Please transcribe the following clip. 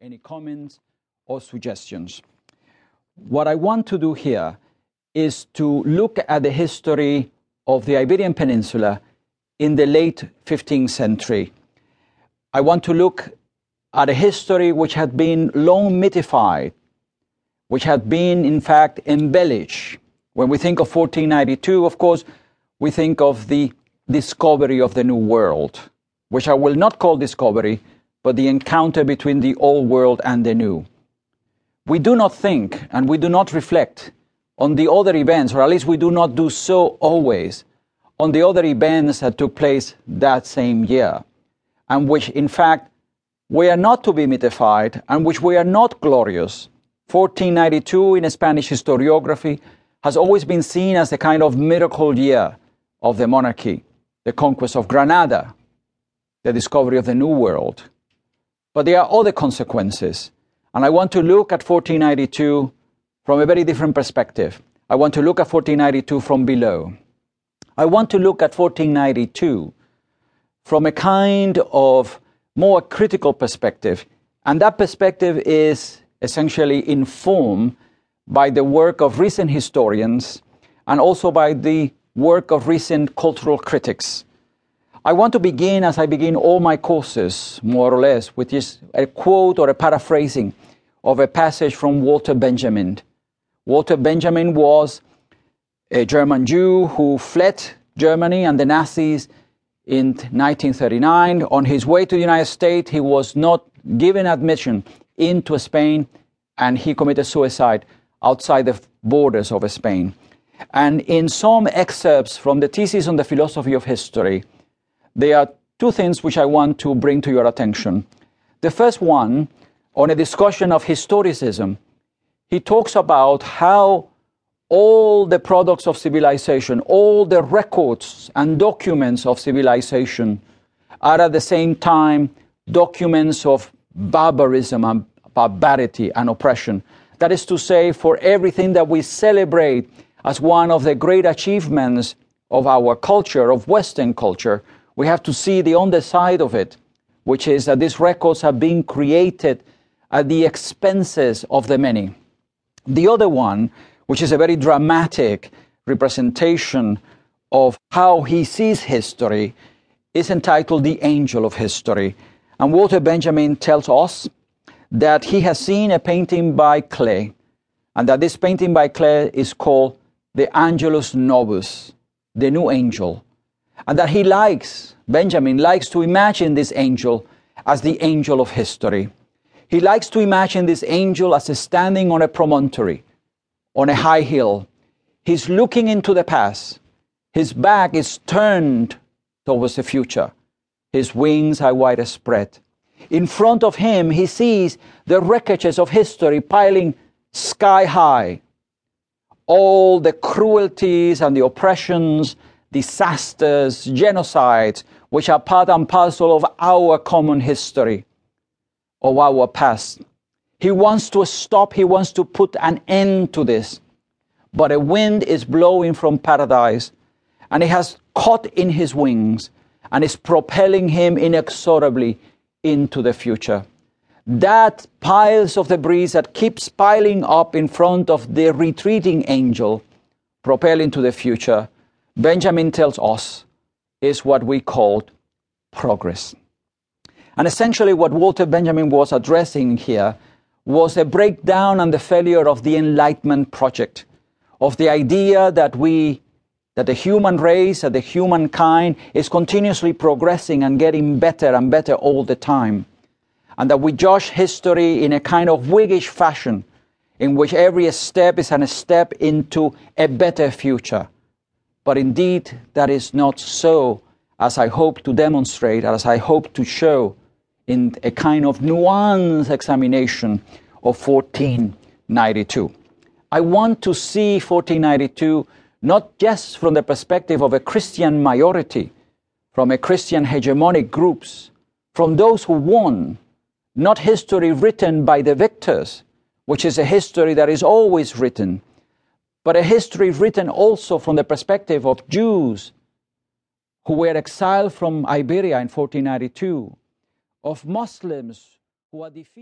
any comments or suggestions. What I want to do here is to look at the history of the Iberian Peninsula in the late 15th century. I want to look at a history which had been long mythified, which had been, in fact, embellished. When we think of 1492, of course, we think of the discovery of the New World, which I will not call discovery, but the encounter between the old world and the new. We do not think and we do not reflect on the other events, or at least we do not do so always, on the other events that took place that same year, and which in fact were not to be mythified and which were not glorious. 1492 in Spanish historiography has always been seen as a kind of miracle year of the monarchy, the conquest of Granada, the discovery of the New World. But there are other consequences. And I want to look at 1492 from a very different perspective. I want to look at 1492 from below. I want to look at 1492 from a kind of more critical perspective. And that perspective is essentially informed by the work of recent historians and also by the work of recent cultural critics. I want to begin, as I begin all my courses, more or less, with just a quote or a paraphrasing of a passage from Walter Benjamin. Walter Benjamin was a German Jew who fled Germany and the Nazis in 1939. On his way to the United States, he was not given admission into Spain and he committed suicide outside the borders of Spain. And in some excerpts from the thesis on the philosophy of history, there are two things which I want to bring to your attention. The first one, on a discussion of historicism, he talks about how all the products of civilization, all the records and documents of civilization are at the same time documents of barbarism and barbarity and oppression. That is to say, for everything that we celebrate as one of the great achievements of our culture, of Western culture, we have to see the other side of it, which is that these records are being created at the expenses of the many. The other one, which is a very dramatic representation of how he sees history, is entitled The Angel of History. And Walter Benjamin tells us that he has seen a painting by Klee, and that this painting by Klee is called the Angelus Novus, the new angel, and that he likes, Benjamin likes to imagine this angel as the angel of history. He likes to imagine this angel as standing on a promontory, on a high hill. He's looking into the past. His back is turned towards the future. His wings are wide spread. In front of him, he sees the wreckages of history piling sky high. All the cruelties and the oppressions, disasters, genocides, which are part and parcel of our common history, of our past. He wants to stop, he wants to put an end to this. But a wind is blowing from paradise, and it has caught in his wings and is propelling him inexorably into the future. That piles of debris that keeps piling up in front of the retreating angel, propelling to the future, Benjamin tells us, is what we call progress. And essentially, what Walter Benjamin was addressing here was a breakdown and the failure of the Enlightenment project, of the idea that we that the human race, that the humankind is continuously progressing and getting better and better all the time. And that we judge history in a kind of Whiggish fashion, in which every step is a step into a better future. But indeed, that is not so, as I hope to demonstrate, as I hope to show in a kind of nuanced examination of 1492. I want to see 1492 not just from the perspective of a Christian majority, from a Christian hegemonic groups, from those who won, not history written by the victors, which is a history that is always written, but a history written also from the perspective of Jews who were exiled from Iberia in 1492, of Muslims who are defeated.